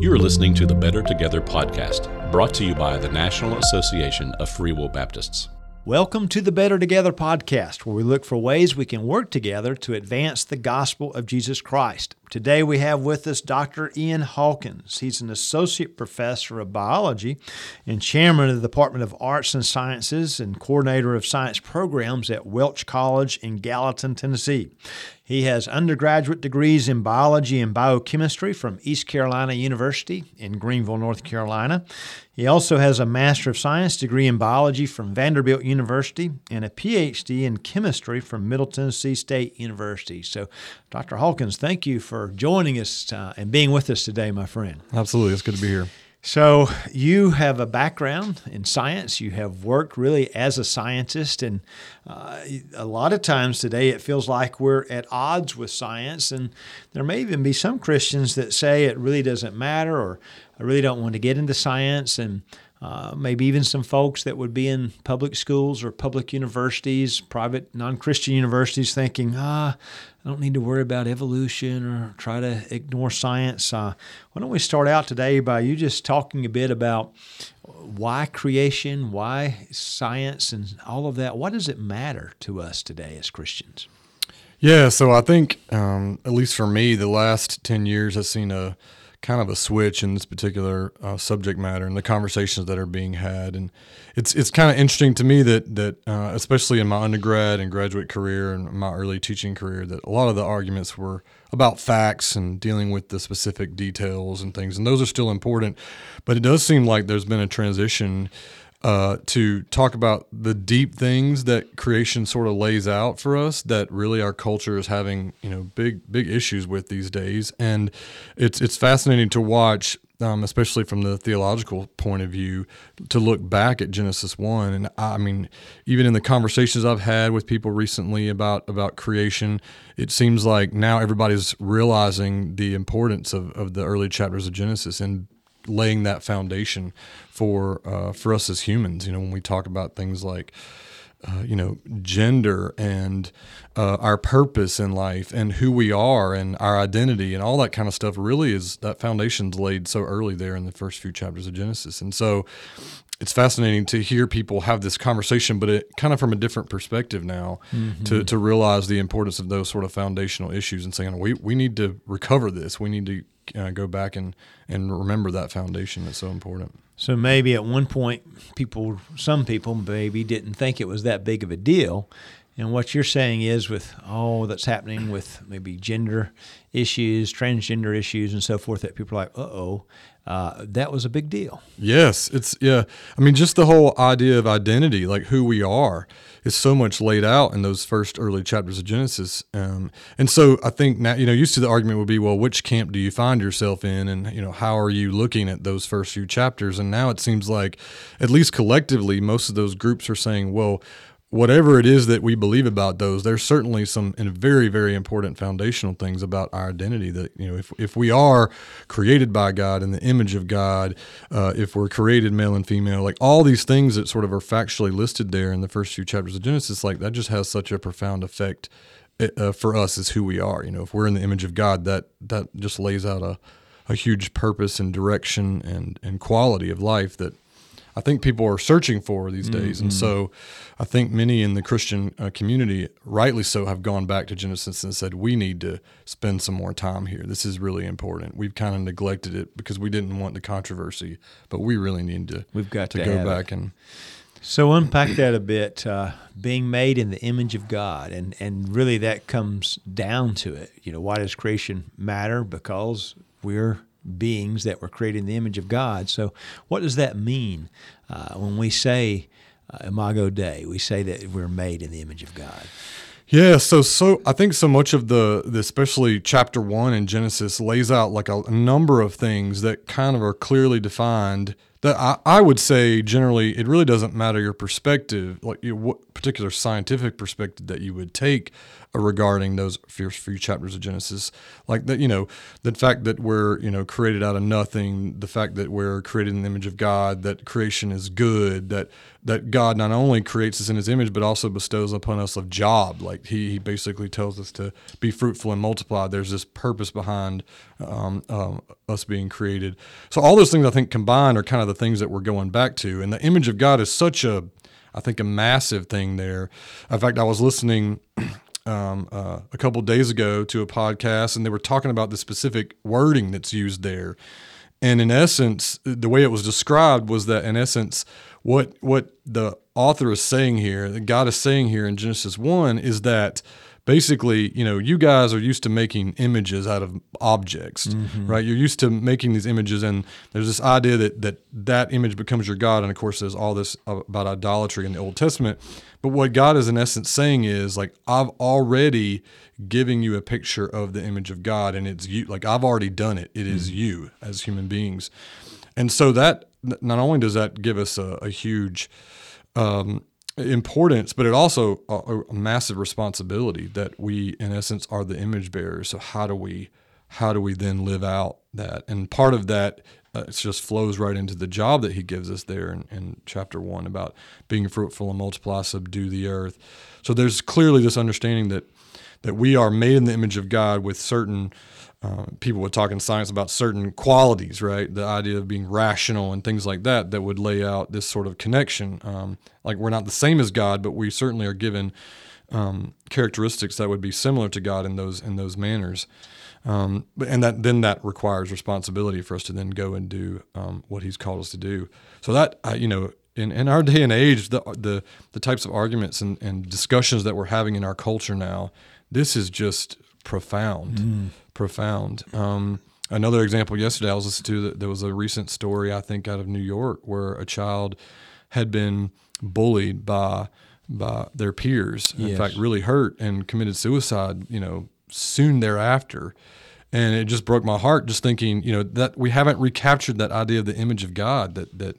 You are listening to the Better Together podcast, brought to you by the National Association of Free Will Baptists. Welcome to the Better Together podcast, where we look for ways we can work together to advance the gospel of Jesus Christ. Today we have with us Dr. Ian Hawkins. He's an associate professor of biology and chairman of the Department of Arts and Sciences and coordinator of science programs at Welch College in Gallatin, Tennessee. He has undergraduate degrees in biology and biochemistry from East Carolina University in Greenville, North Carolina. He also has a Master of Science degree in biology from Vanderbilt University and a PhD in chemistry from Middle Tennessee State University. So, Dr. Hawkins, thank you for joining us uh, and being with us today, my friend. Absolutely. It's good to be here. So, you have a background in science. You have worked really as a scientist. And uh, a lot of times today, it feels like we're at odds with science. And there may even be some Christians that say it really doesn't matter or I really don't want to get into science. And uh, maybe even some folks that would be in public schools or public universities, private non Christian universities, thinking, ah, I don't need to worry about evolution or try to ignore science. Uh, why don't we start out today by you just talking a bit about why creation, why science, and all of that? What does it matter to us today as Christians? Yeah, so I think, um, at least for me, the last 10 years has seen a kind of a switch in this particular uh, subject matter and the conversations that are being had. And it's it's kind of interesting to me that that uh, especially in my undergrad and graduate career and my early teaching career, that a lot of the arguments were about facts and dealing with the specific details and things, and those are still important. But it does seem like there's been a transition uh, to talk about the deep things that creation sort of lays out for us that really our culture is having you know big big issues with these days. And it's it's fascinating to watch um, especially from the theological point of view, to look back at Genesis one, and I mean, even in the conversations I've had with people recently about about creation, it seems like now everybody's realizing the importance of, of the early chapters of Genesis. And laying that foundation for uh, for us as humans. You know, when we talk about things like uh, you know gender and uh, our purpose in life and who we are and our identity and all that kind of stuff really is that foundation's laid so early there in the first few chapters of Genesis. And so it's fascinating to hear people have this conversation, but it kind of from a different perspective now mm-hmm. to, to realize the importance of those sort of foundational issues and saying, we, we need to recover this. We need to uh, go back and, and remember that foundation that's so important. So maybe at one point, people, some people maybe didn't think it was that big of a deal. And what you're saying is, with all that's happening with maybe gender issues, transgender issues, and so forth, that people are like, uh oh, uh, that was a big deal. Yes, it's yeah. I mean, just the whole idea of identity, like who we are, is so much laid out in those first early chapters of Genesis. Um, and so I think now, you know, used to the argument would be, well, which camp do you find yourself in, and you know, how are you looking at those first few chapters? And now it seems like, at least collectively, most of those groups are saying, well whatever it is that we believe about those, there's certainly some very, very important foundational things about our identity that, you know, if, if we are created by God in the image of God, uh, if we're created male and female, like all these things that sort of are factually listed there in the first few chapters of Genesis, like that just has such a profound effect uh, for us as who we are. You know, if we're in the image of God, that, that just lays out a, a huge purpose and direction and, and quality of life that I think people are searching for these days. Mm-hmm. And so I think many in the Christian uh, community, rightly so, have gone back to Genesis and said, we need to spend some more time here. This is really important. We've kind of neglected it because we didn't want the controversy, but we really need to, We've got to, to go back it. and. So unpack that a bit. Uh, being made in the image of God, and and really that comes down to it. You know, why does creation matter? Because we're beings that were created in the image of God. So, what does that mean uh, when we say uh, Imago Dei? We say that we're made in the image of God. Yeah, so so I think so much of the, the especially chapter one in Genesis lays out like a, a number of things that kind of are clearly defined that I, I would say generally it really doesn't matter your perspective, like what particular scientific perspective that you would take regarding those first few chapters of Genesis, like that, you know, the fact that we're you know created out of nothing, the fact that we're created in the image of God, that creation is good, that that God not only creates us in His image, but also bestows upon us a job. Like He, he basically tells us to be fruitful and multiply. There's this purpose behind um, um, us being created. So all those things I think combined are kind of the things that we're going back to, and the image of God is such a I think a massive thing there. In fact, I was listening um, uh, a couple days ago to a podcast, and they were talking about the specific wording that's used there. And in essence, the way it was described was that in essence, what what the author is saying here, that God is saying here in Genesis one, is that basically, you know, you guys are used to making images out of objects, mm-hmm. right? You're used to making these images, and there's this idea that that that image becomes your god. And of course, there's all this about idolatry in the Old Testament. But what God is in essence saying is like, I've already giving you a picture of the image of God, and it's you. Like I've already done it. It is mm-hmm. you as human beings, and so that not only does that give us a, a huge um, importance, but it also a, a, massive responsibility that we, in essence, are the image bearers. So how do we, how do we then live out that? And part of that, uh, it just flows right into the job that he gives us there in, in chapter one about being fruitful and multiply, subdue the earth. So there's clearly this understanding that that we are made in the image of God with certain uh, people would talk in science about certain qualities, right? The idea of being rational and things like that that would lay out this sort of connection. Um, like we're not the same as God, but we certainly are given um, characteristics that would be similar to God in those in those manners. Um, and that then that requires responsibility for us to then go and do um, what He's called us to do. So that uh, you know, in, in our day and age, the the the types of arguments and, and discussions that we're having in our culture now, this is just profound. Mm profound. Um, another example yesterday I was listening to that there was a recent story I think out of New York where a child had been bullied by by their peers. In yes. fact, really hurt and committed suicide. You know, soon thereafter. And it just broke my heart just thinking, you know, that we haven't recaptured that idea of the image of God that that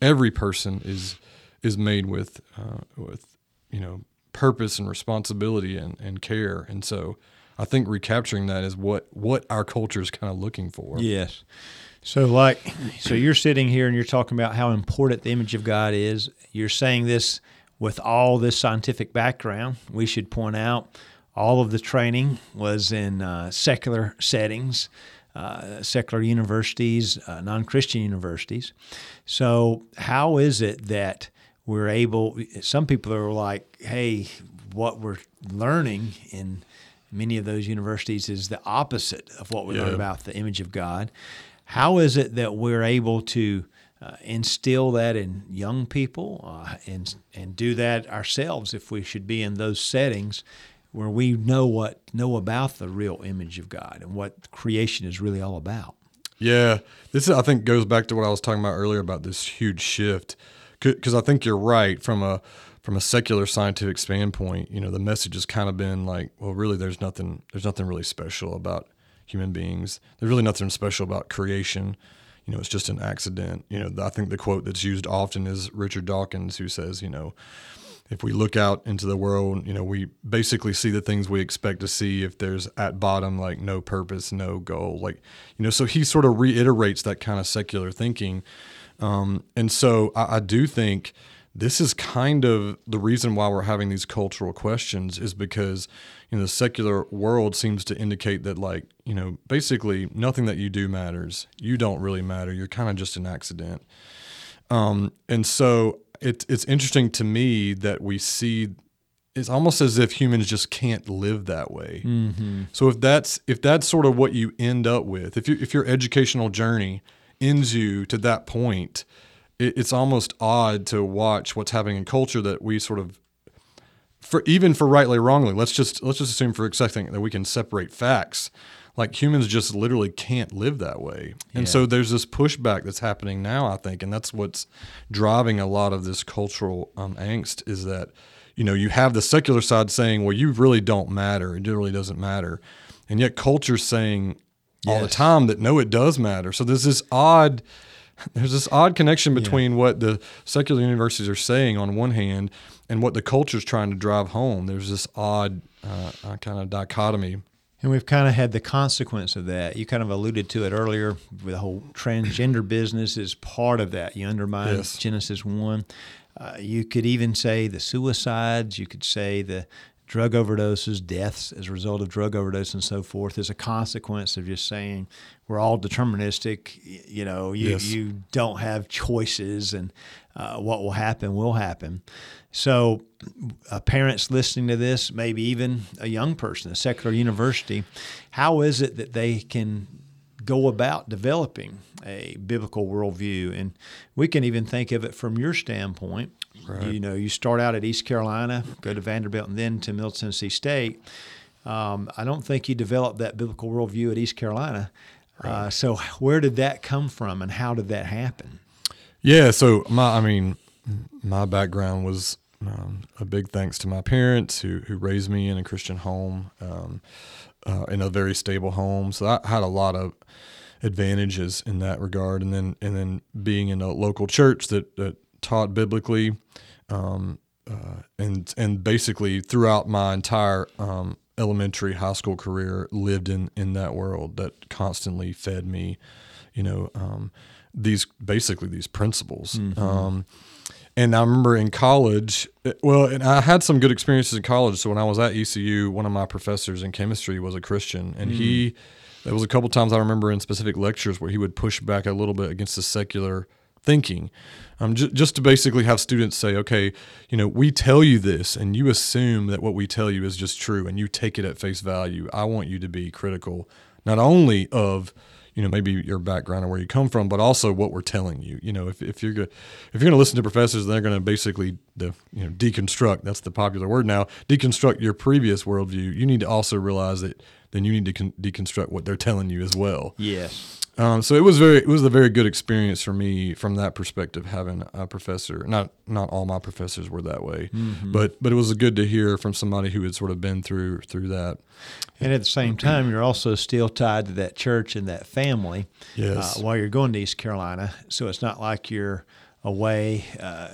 every person is is made with uh, with you know purpose and responsibility and, and care. And so I think recapturing that is what what our culture is kind of looking for. Yes. So like so you're sitting here and you're talking about how important the image of God is. You're saying this with all this scientific background. We should point out all of the training was in uh, secular settings, uh, secular universities, uh, non-Christian universities. So how is it that we're able? Some people are like, "Hey, what we're learning in many of those universities is the opposite of what we yeah. learn about the image of God. How is it that we're able to uh, instill that in young people uh, and and do that ourselves if we should be in those settings where we know what know about the real image of God and what creation is really all about? Yeah, this I think goes back to what I was talking about earlier about this huge shift because I think you're right from a from a secular scientific standpoint, you know, the message has kind of been like, well, really, there's nothing, there's nothing really special about human beings. There's really nothing special about creation. You know, it's just an accident. You know, I think the quote that's used often is Richard Dawkins, who says, you know, if we look out into the world, you know, we basically see the things we expect to see if there's at bottom like no purpose, no goal. Like, you know, so he sort of reiterates that kind of secular thinking. Um, and so I, I do think this is kind of the reason why we're having these cultural questions is because you know the secular world seems to indicate that like you know basically nothing that you do matters. You don't really matter. You're kind of just an accident. Um, and so it, it's interesting to me that we see it's almost as if humans just can't live that way. Mm-hmm. so if that's if that's sort of what you end up with if you if your educational journey ends you to that point it's almost odd to watch what's happening in culture that we sort of for even for rightly or wrongly let's just let's just assume for a second that we can separate facts. Like humans just literally can't live that way. Yeah. and so there's this pushback that's happening now i think and that's what's driving a lot of this cultural um, angst is that you know you have the secular side saying well you really don't matter. It really doesn't matter. And yet culture's saying yes. all the time that no it does matter. So there's this odd there's this odd connection between what the secular universities are saying on one hand and what the culture is trying to drive home. There's this odd uh, uh, kind of dichotomy. And we've kind of had the consequence of that. You kind of alluded to it earlier with the whole transgender business is part of that. You undermine Yes. Genesis 1. Uh, you could even say the suicides, you could say the drug overdoses, deaths as a result of drug overdose and so forth is a consequence of just saying we're all deterministic. You know, you, Yes. you don't have choices and uh, what will happen will happen. So, uh, parents listening to this, maybe even a young person, a secular university, how is it that they can go about developing a biblical worldview? And we can even think of it from your standpoint. You know, you start out at East Carolina, go to Vanderbilt, and then to Middle Tennessee State. Um, I don't think you developed that biblical worldview at East Carolina. Uh, so, where did that come from, and how did that happen? Yeah, so my I mean, my background was um, a big thanks to my parents who who raised me in a Christian home, um, uh, in a very stable home. So I had a lot of advantages in that regard, and then and then being in a local church that that taught biblically, um, uh, and and basically throughout my entire um, elementary high school career lived in in that world that constantly fed me, you know, um, these basically these principles. Um, and I remember in college, eh, well, and I had some good experiences in college. So when I was at ECU, one of my professors in chemistry was a Christian, and he, there was a couple times I remember in specific lectures where he would push back a little bit against the secular thinking, um, j- just to basically have students say, okay, you know, we tell you this, and you assume that what we tell you is just true, and you take it at face value. I want you to be critical, not only of you know maybe your background or where you come from, but also what we're telling you. You know, if, if you're if you're going to listen to professors, they're going to basically the you know deconstruct. That's the popular word now. Deconstruct your previous worldview. You need to also realize that then you need to con- deconstruct what they're telling you as well. Yes. Um, so it was very it was a very good experience for me from that perspective having a professor. Not not all my professors were that way, but but it was good to hear from somebody who had sort of been through through that. And at the same time, you're also still tied to that church and that family Yes. uh, while you're going to East Carolina. So it's not like you're away uh,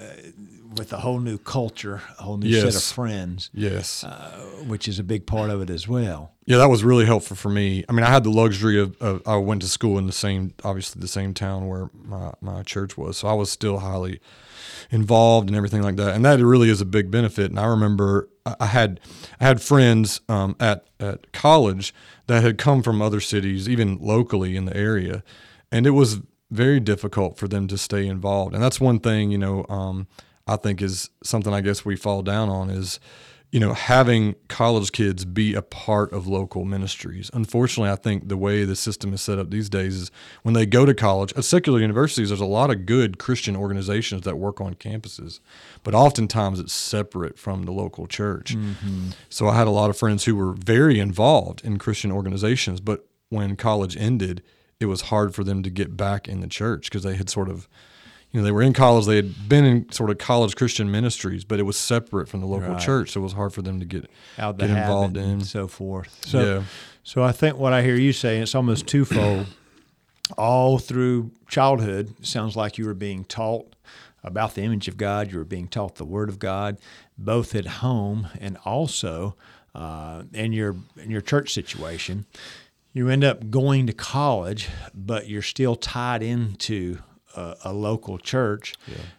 with a whole new culture, a whole new set of friends, Yes. which is a big part of it as well. Yeah, that was really helpful for me. I mean, I had the luxury of, of I went to school in the same, obviously the same town where my, my church was, so I was still highly involved and everything like that, and that really is a big benefit. And I remember I I had I had friends um, at at college that had come from other cities, even locally in the area, and it was very difficult for them to stay involved. And that's one thing, you know, um, I think is something I guess we fall down on is you know, having college kids be a part of local ministries. Unfortunately, I think the way the system is set up these days is when they go to college, at secular universities, there's a lot of good Christian organizations that work on campuses, but oftentimes it's separate from the local church. So I had a lot of friends who were very involved in Christian organizations, but when college ended, it was hard for them to get back in the church because they had sort of you know, they were in college. They had been in sort of college Christian ministries, but it was separate from the local Right. church, so it was hard for them to get Out get involved in. and so forth. So, Yeah. so I think what I hear you saying it's almost twofold. All through childhood, sounds like you were being taught about the image of God. You were being taught the Word of God, both at home and also uh, in your in your church situation. You end up going to college, but you're still tied into a, a local church,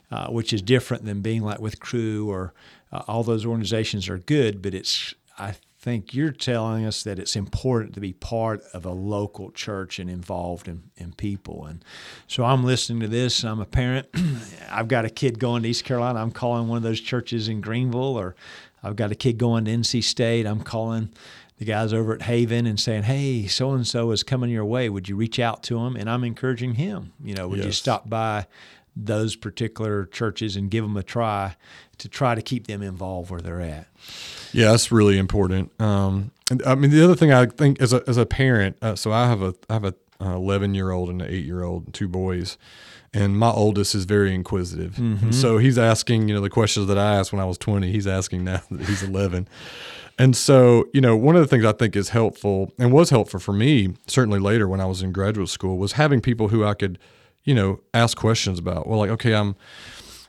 uh, which is different than being like with Cru or uh, all those organizations are good, but it's I think you're telling us that it's important to be part of a local church and involved in, in people. And so I'm listening to this. I'm a parent. I've got a kid going to East Carolina. I'm calling one of those churches in Greenville, or I've got a kid going to NC State. I'm calling the guys over at Haven and saying, "Hey, so and so is coming your way. Would you reach out to him?" And I'm encouraging him. You know, would you stop by those particular churches and give them a try to try to keep them involved where they're at? Yeah, that's really important. Um, and I mean, the other thing I think as a as a parent, uh, so I have a I have a eleven year old and an eight year old, two boys, and my oldest is very inquisitive. And so he's asking, you know, the questions that I asked when I was twenty. He's asking now that he's eleven. And so, you know, one of the things I think is helpful and was helpful for me, certainly later when I was in graduate school, was having people who I could, you know, ask questions about. Well, like, okay, I'm,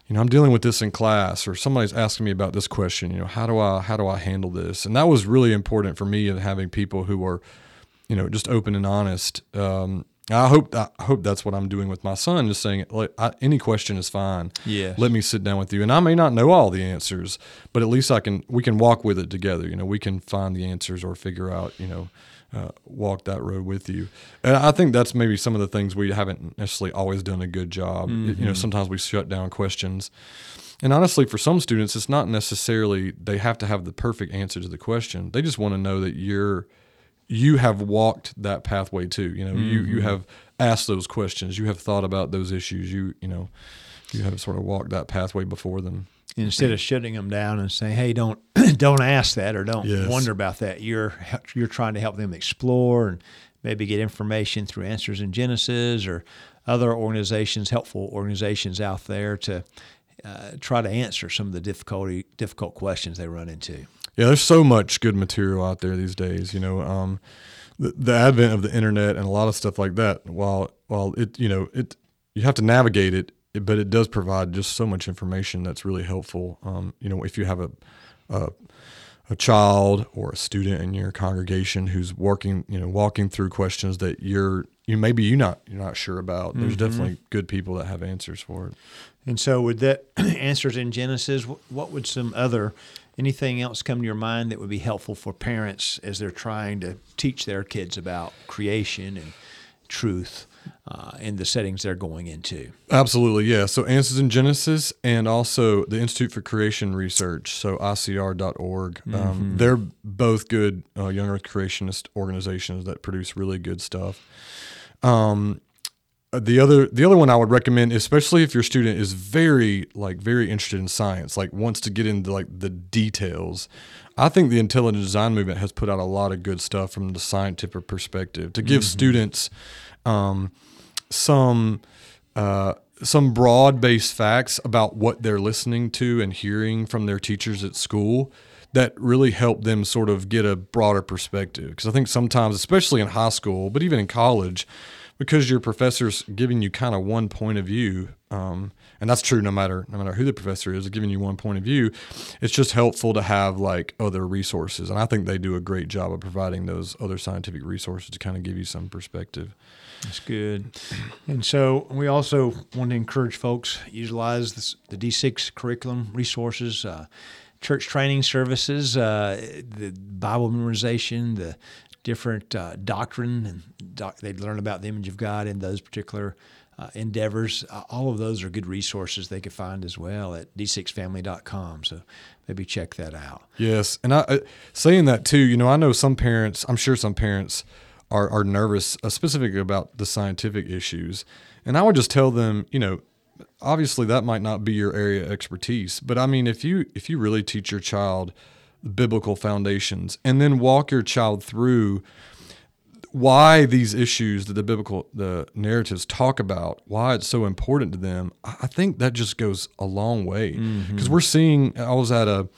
you know, I'm dealing with this in class, or somebody's asking me about this question. You know, how do I how do I handle this? And that was really important for me in having people who were, you know, just open and honest. Um, I hope I hope that's what I'm doing with my son. Just saying, like, I, any question is fine. Yeah. Let me sit down with you, and I may not know all the answers, but at least I can. We can walk with it together. You know, we can find the answers or figure out. You know, uh, walk that road with you. And I think that's maybe some of the things we haven't necessarily always done a good job. Mm-hmm. You know, sometimes we shut down questions. And honestly, for some students, it's not necessarily they have to have the perfect answer to the question. They just want to know that you're you have walked that pathway too. You know, you Mm-hmm. you have asked those questions. You have thought about those issues. You you know, you have sort of walked that pathway before them. Instead of shutting them down and saying, "Hey, don't don't ask that or don't Yes. wonder about that," you're you're trying to help them explore and maybe get information through Answers in Genesis or other organizations, helpful organizations out there to uh, try to answer some of the difficulty difficult questions they run into. Yeah, there's so much good material out there these days. You know, um, the, the advent of the internet and a lot of stuff like that. While while it you know it you have to navigate it, but it does provide just so much information that's really helpful. Um, you know, if you have a, a a child or a student in your congregation who's working, you know, walking through questions that you're you maybe you not you're not sure about. There's definitely good people that have answers for it. And so, with that answers in Genesis, what would some other anything else come to your mind that would be helpful for parents as they're trying to teach their kids about creation and truth uh, in the settings they're going into? Absolutely, yeah. So Answers in Genesis and also the Institute for Creation Research, so ICR.org. Um, they're both good uh, young earth creationist organizations that produce really good stuff. Um, uh, the other the other one I would recommend, especially if your student is very like very interested in science, like wants to get into like the details. I think the intelligent design movement has put out a lot of good stuff from the scientific perspective to give students um, some uh, some broad based facts about what they're listening to and hearing from their teachers at school that really helped them sort of get a broader perspective. Because I think sometimes, especially in high school, but even in college, because your professor's giving you kind of one point of view, um, and that's true no matter no matter who the professor is, giving you one point of view. It's just helpful to have like other resources, and I think they do a great job of providing those other scientific resources to kind of give you some perspective. That's good. And so, we also want to encourage folks utilize this, the D6 curriculum resources. Uh, church training services, uh, the Bible memorization, the different uh, doctrine, and doc- they learn about the image of God in those particular uh, endeavors. Uh, all of those are good resources they can find as well at d6family.com. So maybe check that out. Yes, and I, I saying that too. You know, I know some parents. I'm sure some parents are are nervous, uh, specifically about the scientific issues, and I would just tell them, you know, obviously that might not be your area of expertise, but I mean, if you if you really teach your child biblical foundations and then walk your child through why these issues that the biblical the narratives talk about why it's so important to them i think that just goes a long way. Because we're seeing i was at a,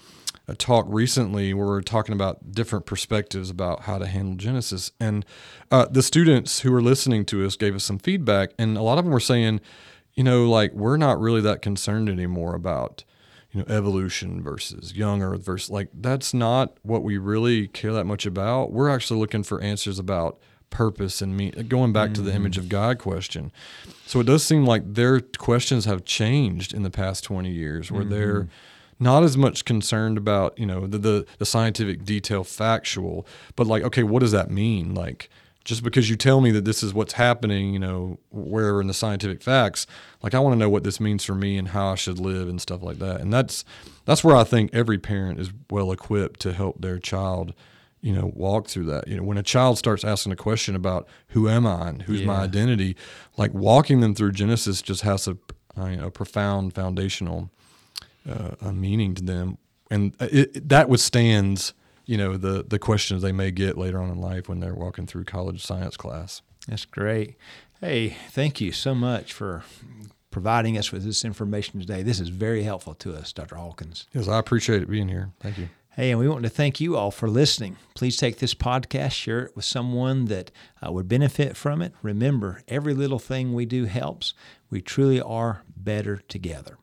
a talk recently where we are talking about different perspectives about how to handle genesis. And uh, the students who were listening to us gave us some feedback and a lot of them were saying you know like we're not really that concerned anymore about you know evolution versus young earth versus like that's not what we really care that much about. We're actually looking for answers about purpose and me going back to the image of mm. god question. So it does seem like their questions have changed in the past 20 years where they're mm-hmm. not as much concerned about you know the, the the scientific detail factual but like okay what does that mean? Like just because you tell me that this is what's happening, you know, where in the scientific facts, like I want to know what this means for me and how I should live and stuff like that. And that's that's where I think every parent is well equipped to help their child, you know, walk through that. You know, when a child starts asking a question about who am I and who's my identity, like walking them through Genesis just has a, uh, you know, profound foundational uh, a meaning to them, and it, it- that withstands you know the the questions they may get later on in life when they're walking through college science class. That's great. Hey, thank you so much for providing us with this information today. This is very helpful to us, Dr. Hawkins. Yes, I appreciate it being here. Thank you. Hey, and we want to thank you all for listening. Please take this podcast, share it with someone that uh, would benefit from it. Remember, every little thing we do helps. We truly are better together.